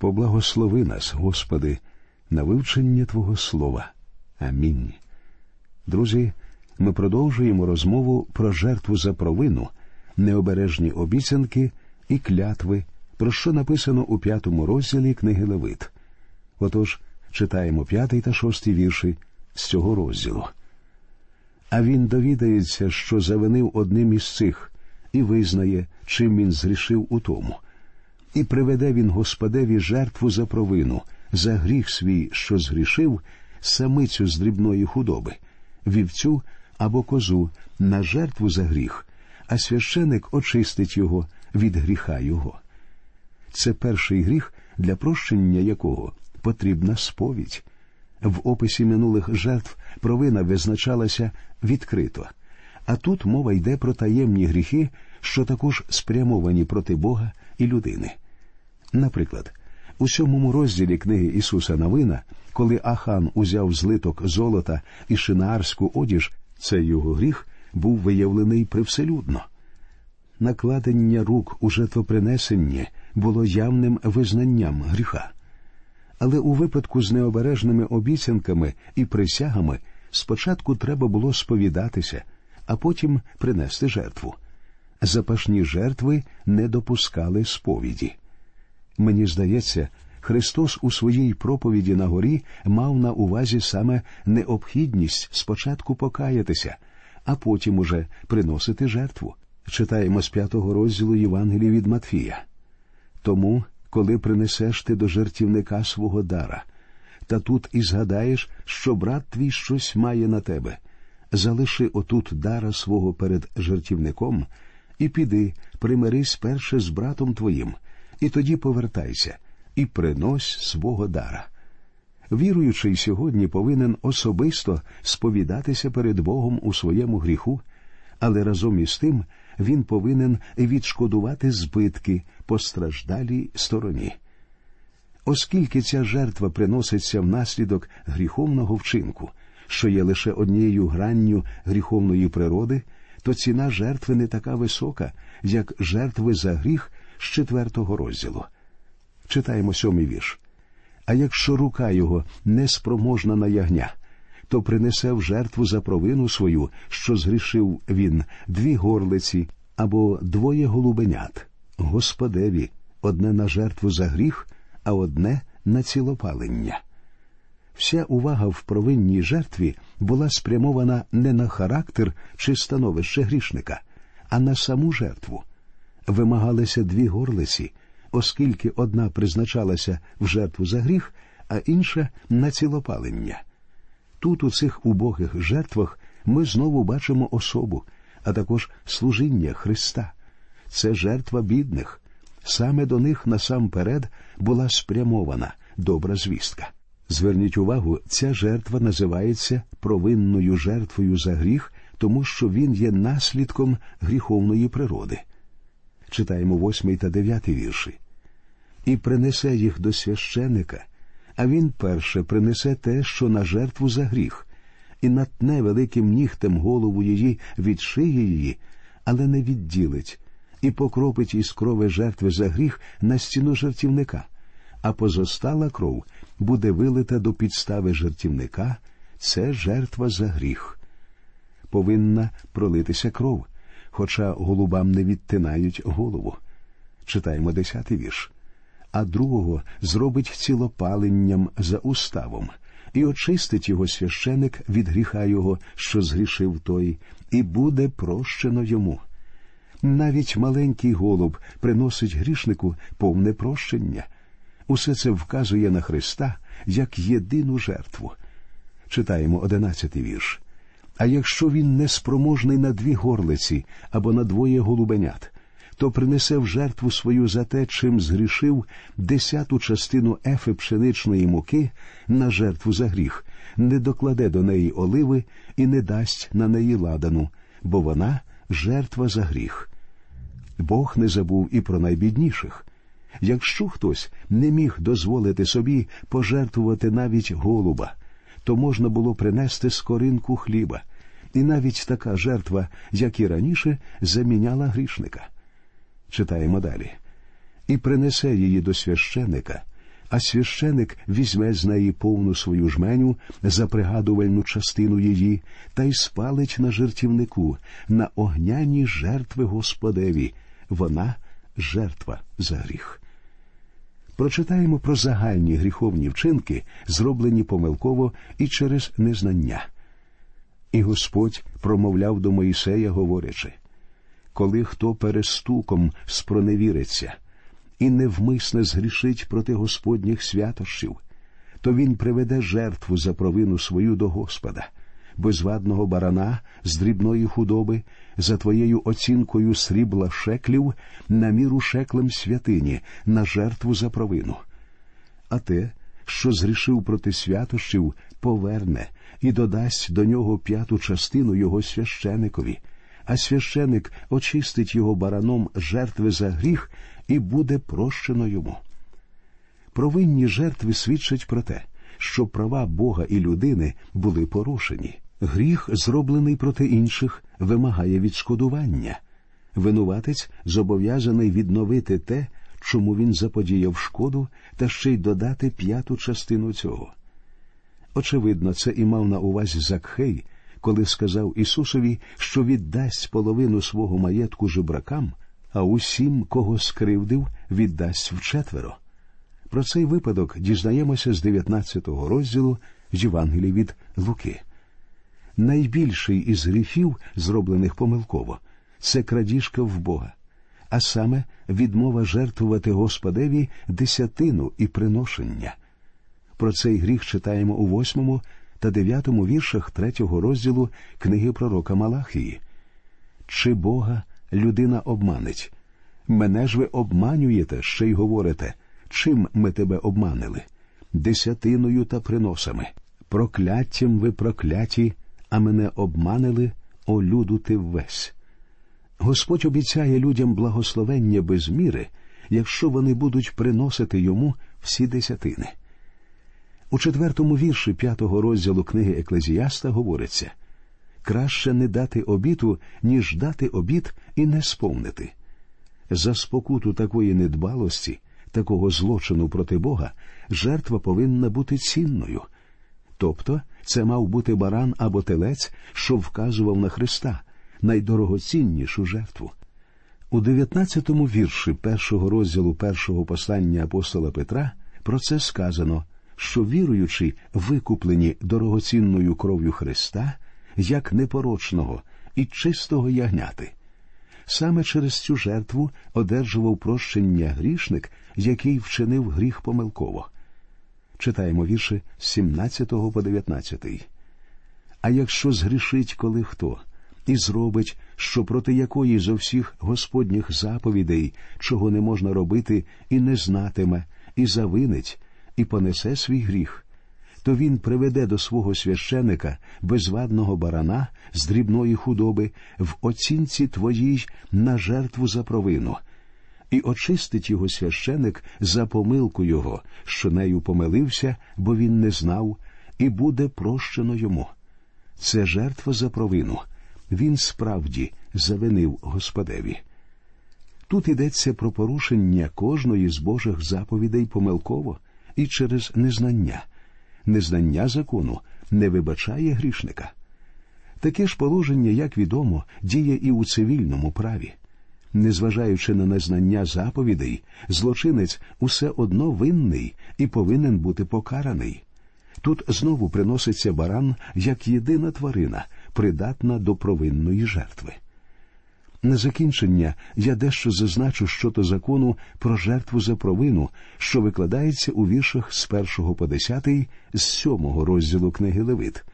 Поблагослови нас, Господи, на вивчення Твого Слова. Амінь. Друзі, ми продовжуємо розмову про жертву за провину, необережні обіцянки і клятви, про що написано у п'ятому розділі книги Левит. Отож, читаємо п'ятий та шостий вірші з цього розділу. А він довідається, що завинив одним із цих, і визнає, чим він зрішив у тому. І приведе він Господеві жертву за провину, за гріх свій, що згрішив, самицю з дрібної худоби, вівцю або козу на жертву за гріх, а священик очистить його від гріха його. Це перший гріх, для прощення якого потрібна сповідь. В описі минулих жертв провина визначалася відкрито, а тут мова йде про таємні гріхи, що також спрямовані проти Бога і людини. Наприклад, у сьомому розділі книги Ісуса Новина, коли Ахан узяв злиток золота і шинаарську одіж, цей його гріх був виявлений привселюдно. Накладення рук у жертвопринесення було явним визнанням гріха. Але у випадку з необережними обіцянками і присягами спочатку треба було сповідатися, а потім принести жертву. Запашні жертви не допускали сповіді. Мені здається, Христос у своїй проповіді на горі мав на увазі саме необхідність спочатку покаятися, а потім уже приносити жертву. Читаємо з п'ятого розділу Євангелії від Матфія. Тому, коли принесеш ти до жертівника свого дара, та тут і згадаєш, що брат твій щось має на тебе, залиши отут дара свого перед жертівником, і піди, примирись перше з братом твоїм, і тоді повертайся, і принось свого дара. Віруючий сьогодні повинен особисто сповідатися перед Богом у своєму гріху, але разом із тим він повинен відшкодувати збитки постраждалій стороні. Оскільки ця жертва приноситься внаслідок гріховного вчинку, що є лише однією гранню гріховної природи, то ціна жертви не така висока, як жертви за гріх з четвертого розділу. Читаємо сьомий вірш. А якщо рука його неспроможна на ягня, то принесе в жертву за провину свою, що згрішив він, дві горлиці або двоє голубенят, Господеві, одне на жертву за гріх, а одне на цілопалення. Вся увага в провинній жертві була спрямована не на характер чи становище грішника, а на саму жертву. Вимагалися дві горлиці, оскільки одна призначалася в жертву за гріх, а інша на цілопалення. Тут, у цих убогих жертвах, ми знову бачимо особу, а також служіння Христа. Це жертва бідних. Саме до них насамперед була спрямована добра звістка. Зверніть увагу, ця жертва називається провинною жертвою за гріх, тому що він є наслідком гріховної природи. Читаємо восьмий та дев'ятий вірші. І принесе їх до священика, а він перше принесе те, що на жертву за гріх, і натне великим нігтем голову її від шиї її, але не відділить, і покропить із крови жертви за гріх на стіну жертівника, а позостала кров буде вилита до підстави жертівника, це жертва за гріх. Повинна пролитися кров, хоча голубам не відтинають голову. Читаємо десятий вірш. А другого зробить цілопаленням за уставом, і очистить його священик від гріха його, що згрішив той, і буде прощено йому. Навіть маленький голуб приносить грішнику повне прощення. Усе це вказує на Христа як єдину жертву. Читаємо одинадцятий вірш. А якщо він неспроможний на дві горлиці або на двоє голубенят, то принесе в жертву свою за те, чим згрішив десяту частину ефи пшеничної муки на жертву за гріх, не докладе до неї оливи і не дасть на неї ладану, бо вона жертва за гріх. Бог не забув і про найбідніших. Якщо хтось не міг дозволити собі пожертвувати навіть голуба, то можна було принести скоринку хліба, і навіть така жертва, як і раніше, заміняла грішника. Читаємо далі. І принесе її до священика, а священик візьме з неї повну свою жменю за пригадувальну частину її та й спалить на жертівнику, на огняні жертви Господеві. Вона жертва за гріх. Прочитаємо про загальні гріховні вчинки, зроблені помилково і через незнання. І Господь промовляв до Моїсея, говорячи коли хто перестуком спроневіриться і невмисне згрішить проти Господніх святощів, то він приведе жертву за провину свою до Господа, безвадного барана з дрібної худоби, за твоєю оцінкою срібла шеклів на міру шеклем святині, на жертву за провину. А те, що згрішив проти святощів, поверне і додасть до нього п'яту частину його священикові, а священик очистить його бараном жертви за гріх і буде прощено йому. Провинні жертви свідчать про те, що права Бога і людини були порушені. Гріх, зроблений проти інших, вимагає відшкодування. Винуватець зобов'язаний відновити те, чому він заподіяв шкоду, та ще й додати п'яту частину цього. Очевидно, це і мав на увазі Закхей, коли сказав Ісусові, що віддасть половину свого маєтку жебракам, а усім, кого скривдив, віддасть вчетверо. Про цей випадок дізнаємося з 19-го розділу Євангелії від Луки. Найбільший із гріхів, зроблених помилково, це крадіжка в Бога, а саме відмова жертвувати Господеві десятину і приношення. Про цей гріх читаємо у восьмому та дев'ятому віршах третього розділу книги пророка Малахії. Чи Бога людина обманить? Мене ж ви обманюєте, ще й говорите, чим ми тебе обманили? Десятиною та приносами. Прокляттям ви прокляті, а мене обманили, о люду ти весь. Господь обіцяє людям благословення без міри, якщо вони будуть приносити йому всі десятини. У четвертому вірші п'ятого розділу книги Еклезіаста говориться краще не дати обіту, ніж дати обіт і не сповнити. За спокуту такої недбалості, такого злочину проти Бога, жертва повинна бути цінною. Тобто це мав бути баран або телець, що вказував на Христа, найдорогоціннішу жертву. У дев'ятнадцятому вірші першого розділу першого послання апостола Петра про це сказано що віруючи, викуплені дорогоцінною кров'ю Христа, як непорочного і чистого ягняти. Саме через цю жертву одержував прощення грішник, який вчинив гріх помилково. Читаємо вірші з 17 по 19. А якщо згрішить коли хто, і зробить, що проти якої зо всіх Господніх заповідей, чого не можна робити, і не знатиме, і завинить, і понесе свій гріх, то він приведе до свого священика безвадного барана з дрібної худоби в оцінці твоїй на жертву за провину, і очистить його священик за помилку його, що нею помилився, бо він не знав, і буде прощено йому. Це жертва за провину. Він справді завинив Господеві. Тут йдеться про порушення кожної з Божих заповідей помилково і через незнання. Незнання закону не вибачає грішника. Таке ж положення, як відомо, діє і у цивільному праві. Незважаючи на незнання заповідей, злочинець усе одно винний і повинен бути покараний. Тут знову приноситься баран як єдина тварина, придатна до провинної жертви. На закінчення я дещо зазначу щодо закону про жертву за провину, що викладається у віршах з першого по десятий з сьомого розділу книги Левит.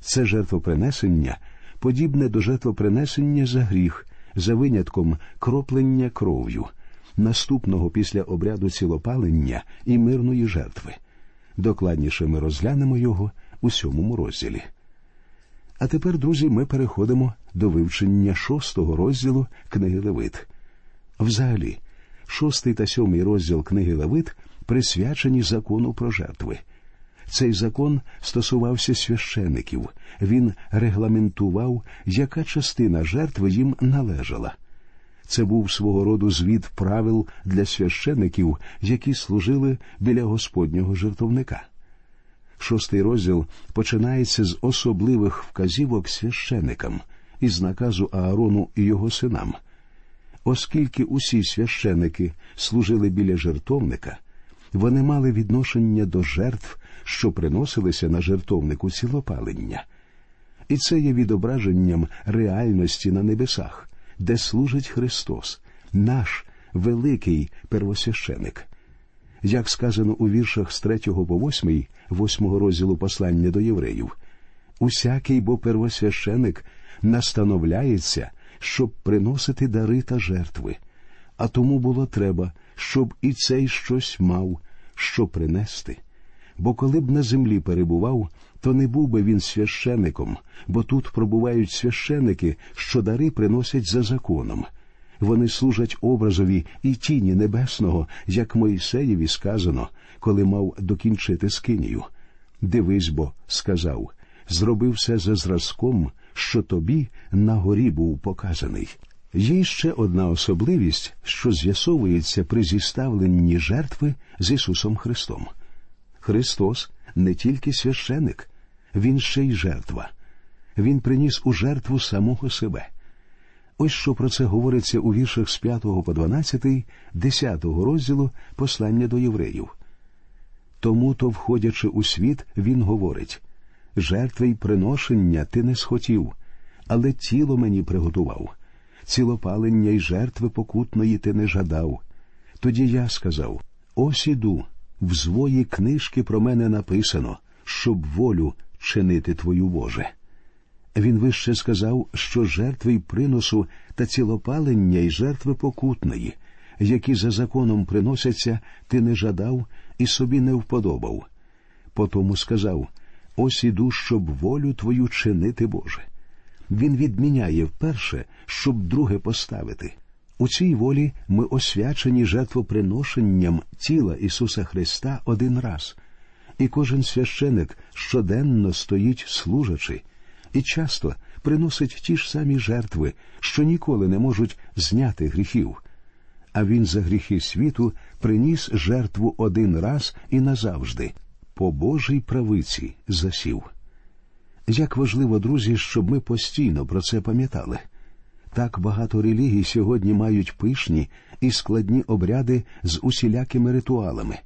Це жертвопринесення подібне до жертвопринесення за гріх, за винятком кроплення кров'ю, наступного після обряду цілопалення і мирної жертви. Докладніше ми розглянемо його у сьомому розділі. А тепер, друзі, ми переходимо до вивчення шостого розділу книги Левит. Взагалі, шостий та сьомий розділ книги Левит присвячені закону про жертви. Цей закон стосувався священиків, він регламентував, яка частина жертви їм належала. Це був свого роду звіт правил для священиків, які служили біля Господнього жертовника. Шостий розділ починається з особливих вказівок священикам із наказу Аарону і його синам. Оскільки усі священики служили біля жертовника, вони мали відношення до жертв, що приносилися на жертовнику цілопалення. І це є відображенням реальності на небесах, де служить Христос, наш великий первосвященик. Як сказано у віршах з 3 по 8, 8 розділу послання до євреїв, усякий бо первосвященик настановляється, щоб приносити дари та жертви, а тому було треба, щоб і цей щось мав, що принести. Бо коли б на землі перебував, то не був би він священиком, бо тут пробувають священики, що дари приносять за законом. Вони служать образові і тіні небесного, як Моїсеєві сказано, коли мав докінчити скинію. Дивись бо, сказав, зроби все за зразком, що тобі на горі був показаний. Є ще одна особливість, що з'ясовується при зіставленні жертви з Ісусом Христом. Христос не тільки священик, Він ще й жертва. Він приніс у жертву самого себе. Ось що про це говориться у віршах з 5 по 12, 10 розділу послання до євреїв. Тому то, входячи у світ, він говорить жертви й приношення ти не схотів, але тіло мені приготував, цілопалення й жертви покутної ти не жадав. Тоді я сказав ось іду, в звої книжки про мене написано, щоб волю чинити твою Боже. Він вище сказав, що жертви й приносу та цілопалення й жертви покутної, які за законом приносяться, ти не жадав і собі не вподобав. Потому сказав ось іду, щоб волю твою чинити Боже. Він відміняє вперше, щоб друге поставити. У цій волі ми освячені жертвоприношенням тіла Ісуса Христа один раз, і кожен священик щоденно стоїть служачи, і часто приносить ті ж самі жертви, що ніколи не можуть зняти гріхів. А він за гріхи світу приніс жертву один раз і назавжди, по Божій правиці засів. Як важливо, друзі, щоб ми постійно про це пам'ятали. Так багато релігій сьогодні мають пишні і складні обряди з усілякими ритуалами.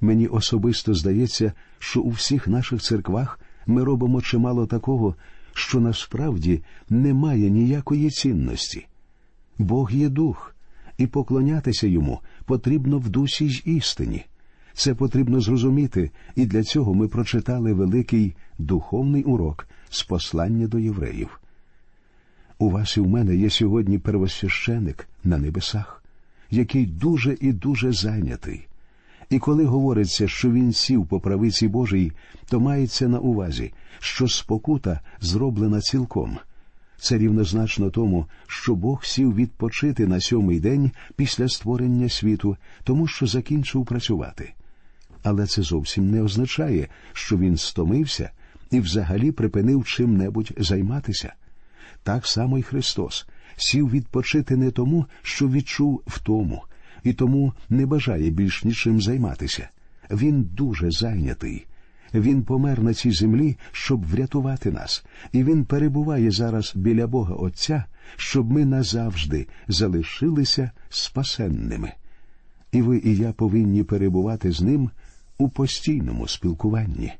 Мені особисто здається, що у всіх наших церквах ми робимо чимало такого, що насправді не має ніякої цінності. Бог є дух, і поклонятися йому потрібно в дусі й істині. Це потрібно зрозуміти, і для цього ми прочитали великий духовний урок з послання до євреїв. У вас і в мене є сьогодні первосвященик на небесах, який дуже і дуже зайнятий. І коли говориться, що він сів по правиці Божій, то мається на увазі, що спокута зроблена цілком. Це рівнозначно тому, що Бог сів відпочити на сьомий день після створення світу, тому що закінчив працювати. Але це зовсім не означає, що він стомився і взагалі припинив чим-небудь займатися. Так само й Христос сів відпочити не тому, що відчув втому, і тому не бажає більш нічим займатися. Він дуже зайнятий. Він помер на цій землі, щоб врятувати нас, і він перебуває зараз біля Бога Отця, щоб ми назавжди залишилися спасенними. І ви і я повинні перебувати з ним у постійному спілкуванні.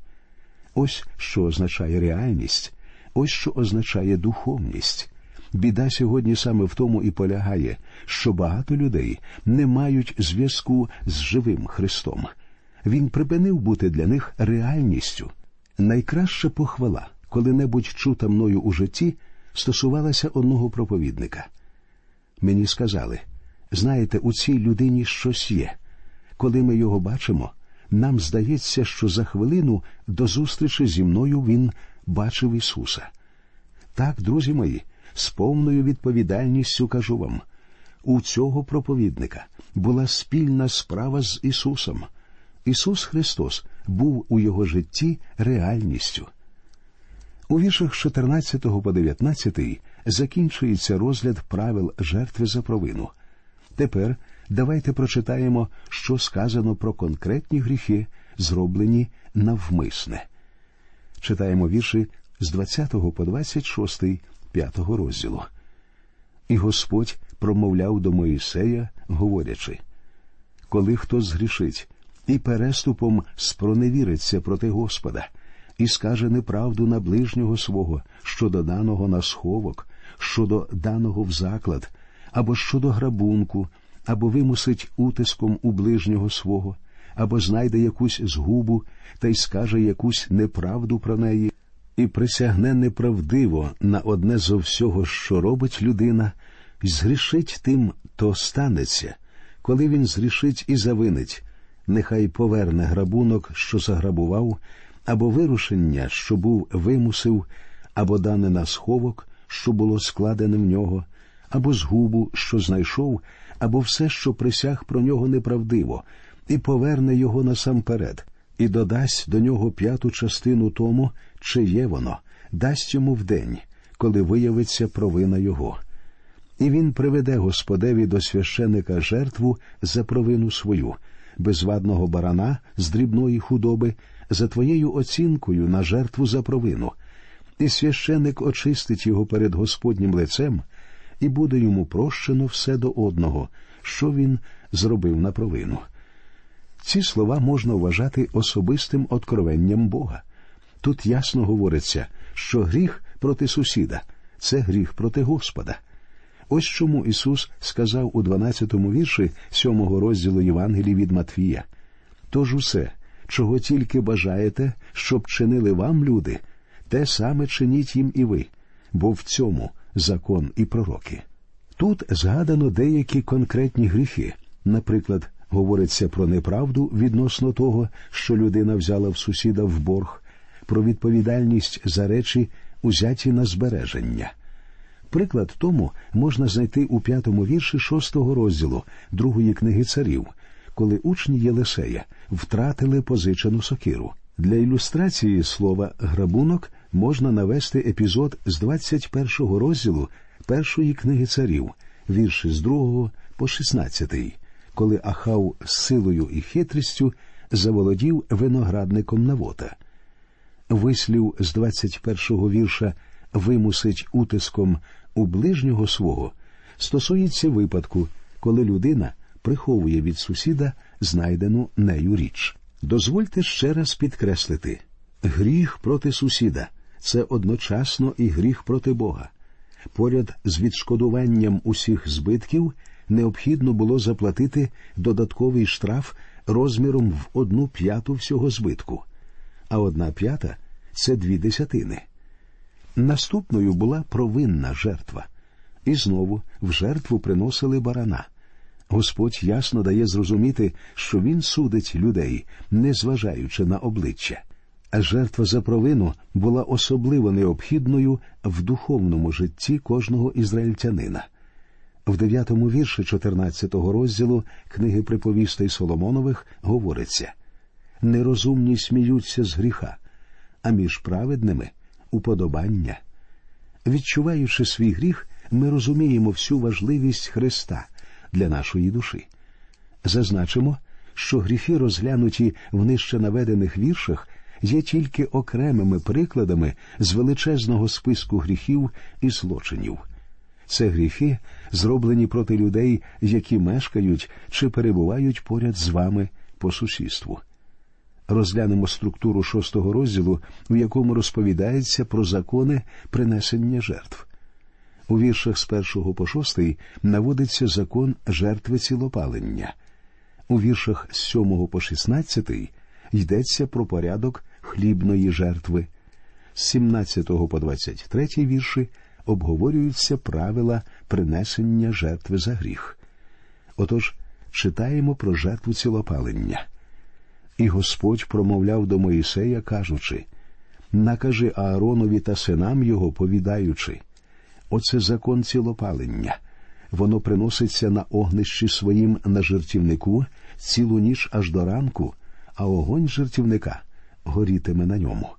Ось що означає реальність, ось що означає духовність. Біда сьогодні саме в тому і полягає, що багато людей не мають зв'язку з живим Христом. Він припинив бути для них реальністю. Найкраща похвала, коли-небудь чута мною у житті, стосувалася одного проповідника. Мені сказали знаєте, у цій людині щось є. Коли ми його бачимо, нам здається, що за хвилину до зустрічі зі мною він бачив Ісуса. Так, друзі мої, з повною відповідальністю кажу вам у цього проповідника була спільна справа з Ісусом. Ісус Христос був у його житті реальністю. У віршах 14 по 19 закінчується розгляд правил жертви за провину. Тепер давайте прочитаємо, що сказано про конкретні гріхи, зроблені навмисне. Читаємо вірші з 20 по 26 5 розділу. І Господь промовляв до Моїсея, говорячи коли хто згрішить і переступом спроневіриться проти Господа, і скаже неправду на ближнього свого щодо даного на сховок, щодо даного в заклад, або щодо грабунку, або вимусить утиском у ближнього свого, або знайде якусь згубу та й скаже якусь неправду про неї, і присягне неправдиво на одне зо всього, що робить людина, і згрішить тим, то станеться, коли він згрішить і завинить, нехай поверне грабунок, що заграбував, або вирушення, що був вимусив, або дане на сховок, що було складене в нього, або згубу, що знайшов, або все, що присяг про нього неправдиво, і поверне його насамперед, і додасть до нього п'яту частину тому, чи є воно, дасть йому вдень, коли виявиться провина його. І він приведе Господеві до священика жертву за провину свою, безвадного барана з дрібної худоби, за твоєю оцінкою на жертву за провину, і священик очистить його перед Господнім лицем, і буде йому прощено все до одного, що він зробив на провину. Ці слова можна вважати особистим откровенням Бога. Тут ясно говориться, що гріх проти сусіда це гріх проти Господа. Ось чому Ісус сказав у 12-му вірші 7-го розділу Євангелії від Матвія Тож усе, чого тільки бажаєте, щоб чинили вам люди, те саме чиніть їм і ви, бо в цьому закон і пророки. Тут згадано деякі конкретні гріхи, наприклад, говориться про неправду відносно того, що людина взяла в сусіда в борг, про відповідальність за речі, узяті на збереження. Приклад тому можна знайти у п'ятому вірші шостого розділу другої книги царів, коли учні Єлисея втратили позичену сокиру. Для ілюстрації слова грабунок можна навести епізод з 21 розділу першої книги царів, вірші з 2 по 16, коли Ахав силою і хитрістю заволодів виноградником Навота. Вислів з 21 вірша вимусить утиском у ближнього свого стосується випадку, коли людина приховує від сусіда знайдену нею річ. Дозвольте ще раз підкреслити гріх проти сусіда це одночасно і гріх проти Бога. Поряд з відшкодуванням усіх збитків необхідно було заплатити додатковий штраф розміром в одну п'яту всього збитку, а одна п'ята це дві десятини. Наступною була провинна жертва, і знову в жертву приносили барана. Господь ясно дає зрозуміти, що він судить людей, не зважаючи на обличчя. А жертва за провину була особливо необхідною в духовному житті кожного ізраїльтянина. В дев'ятому вірші 14-го розділу книги приповістей Соломонових говориться нерозумні сміються з гріха, а між праведними уподобання. Відчуваючи свій гріх, ми розуміємо всю важливість Христа для нашої душі. Зазначимо, що гріхи, розглянуті в нижче наведених віршах, є тільки окремими прикладами з величезного списку гріхів і злочинів. Це гріхи, зроблені проти людей, які мешкають чи перебувають поряд з вами по сусідству розглянемо структуру шостого розділу, в якому розповідається про закони принесення жертв. У віршах з першого по шостий наводиться закон жертви цілопалення. У віршах з сьомого по шістнадцятий йдеться про порядок хлібної жертви. З 17 по 23 вірші обговорюються правила принесення жертви за гріх. Отож, читаємо про жертву цілопалення. І Господь промовляв до Моїсея, кажучи накажи Ааронові та синам його, повідаючи оце закон цілопалення. Воно приноситься на огнищі своїм на жертівнику цілу ніч аж до ранку, а огонь жертівника горітиме на ньому.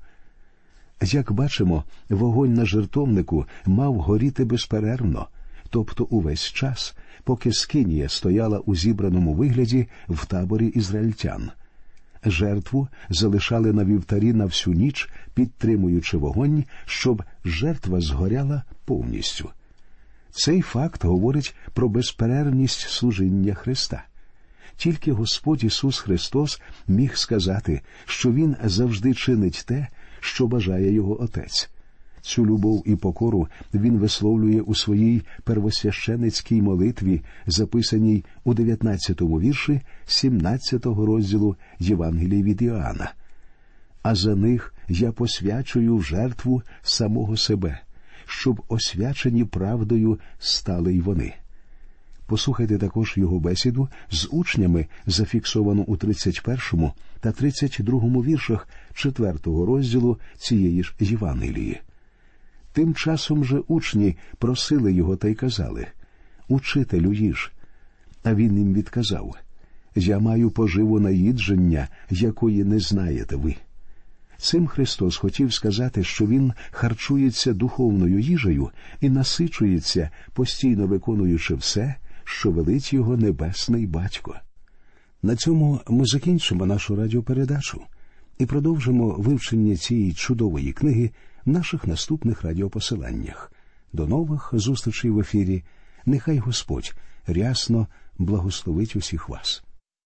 Як бачимо, вогонь на жертовнику мав горіти безперервно, тобто увесь час, поки Скинія стояла у зібраному вигляді в таборі ізраїльтян. Жертву залишали на вівтарі на всю ніч, підтримуючи вогонь, щоб жертва згоряла повністю. Цей факт говорить про безперервність служіння Христа. Тільки Господь Ісус Христос міг сказати, що Він завжди чинить те, що бажає Його Отець. Цю любов і покору він висловлює у своїй первосвященицькій молитві, записаній у 19-му вірші 17-го розділу Євангелії від Іоанна. А за них я посвячую в жертву самого себе, щоб освячені правдою стали й вони. Послухайте також його бесіду з учнями, зафіксовану у 31 та 32 віршах 4 розділу цієї ж Євангелії. Тим часом же учні просили його та й казали Учителю їж. А він їм відказав Я маю поживу наїдження, якої не знаєте ви. Цим Христос хотів сказати, що Він харчується духовною їжею і насичується, постійно виконуючи все, що велить його небесний батько. На цьому ми закінчимо нашу радіопередачу і продовжимо вивчення цієї чудової книги в наших наступних радіопосиланнях. До нових зустрічей в ефірі. Нехай Господь рясно благословить усіх вас.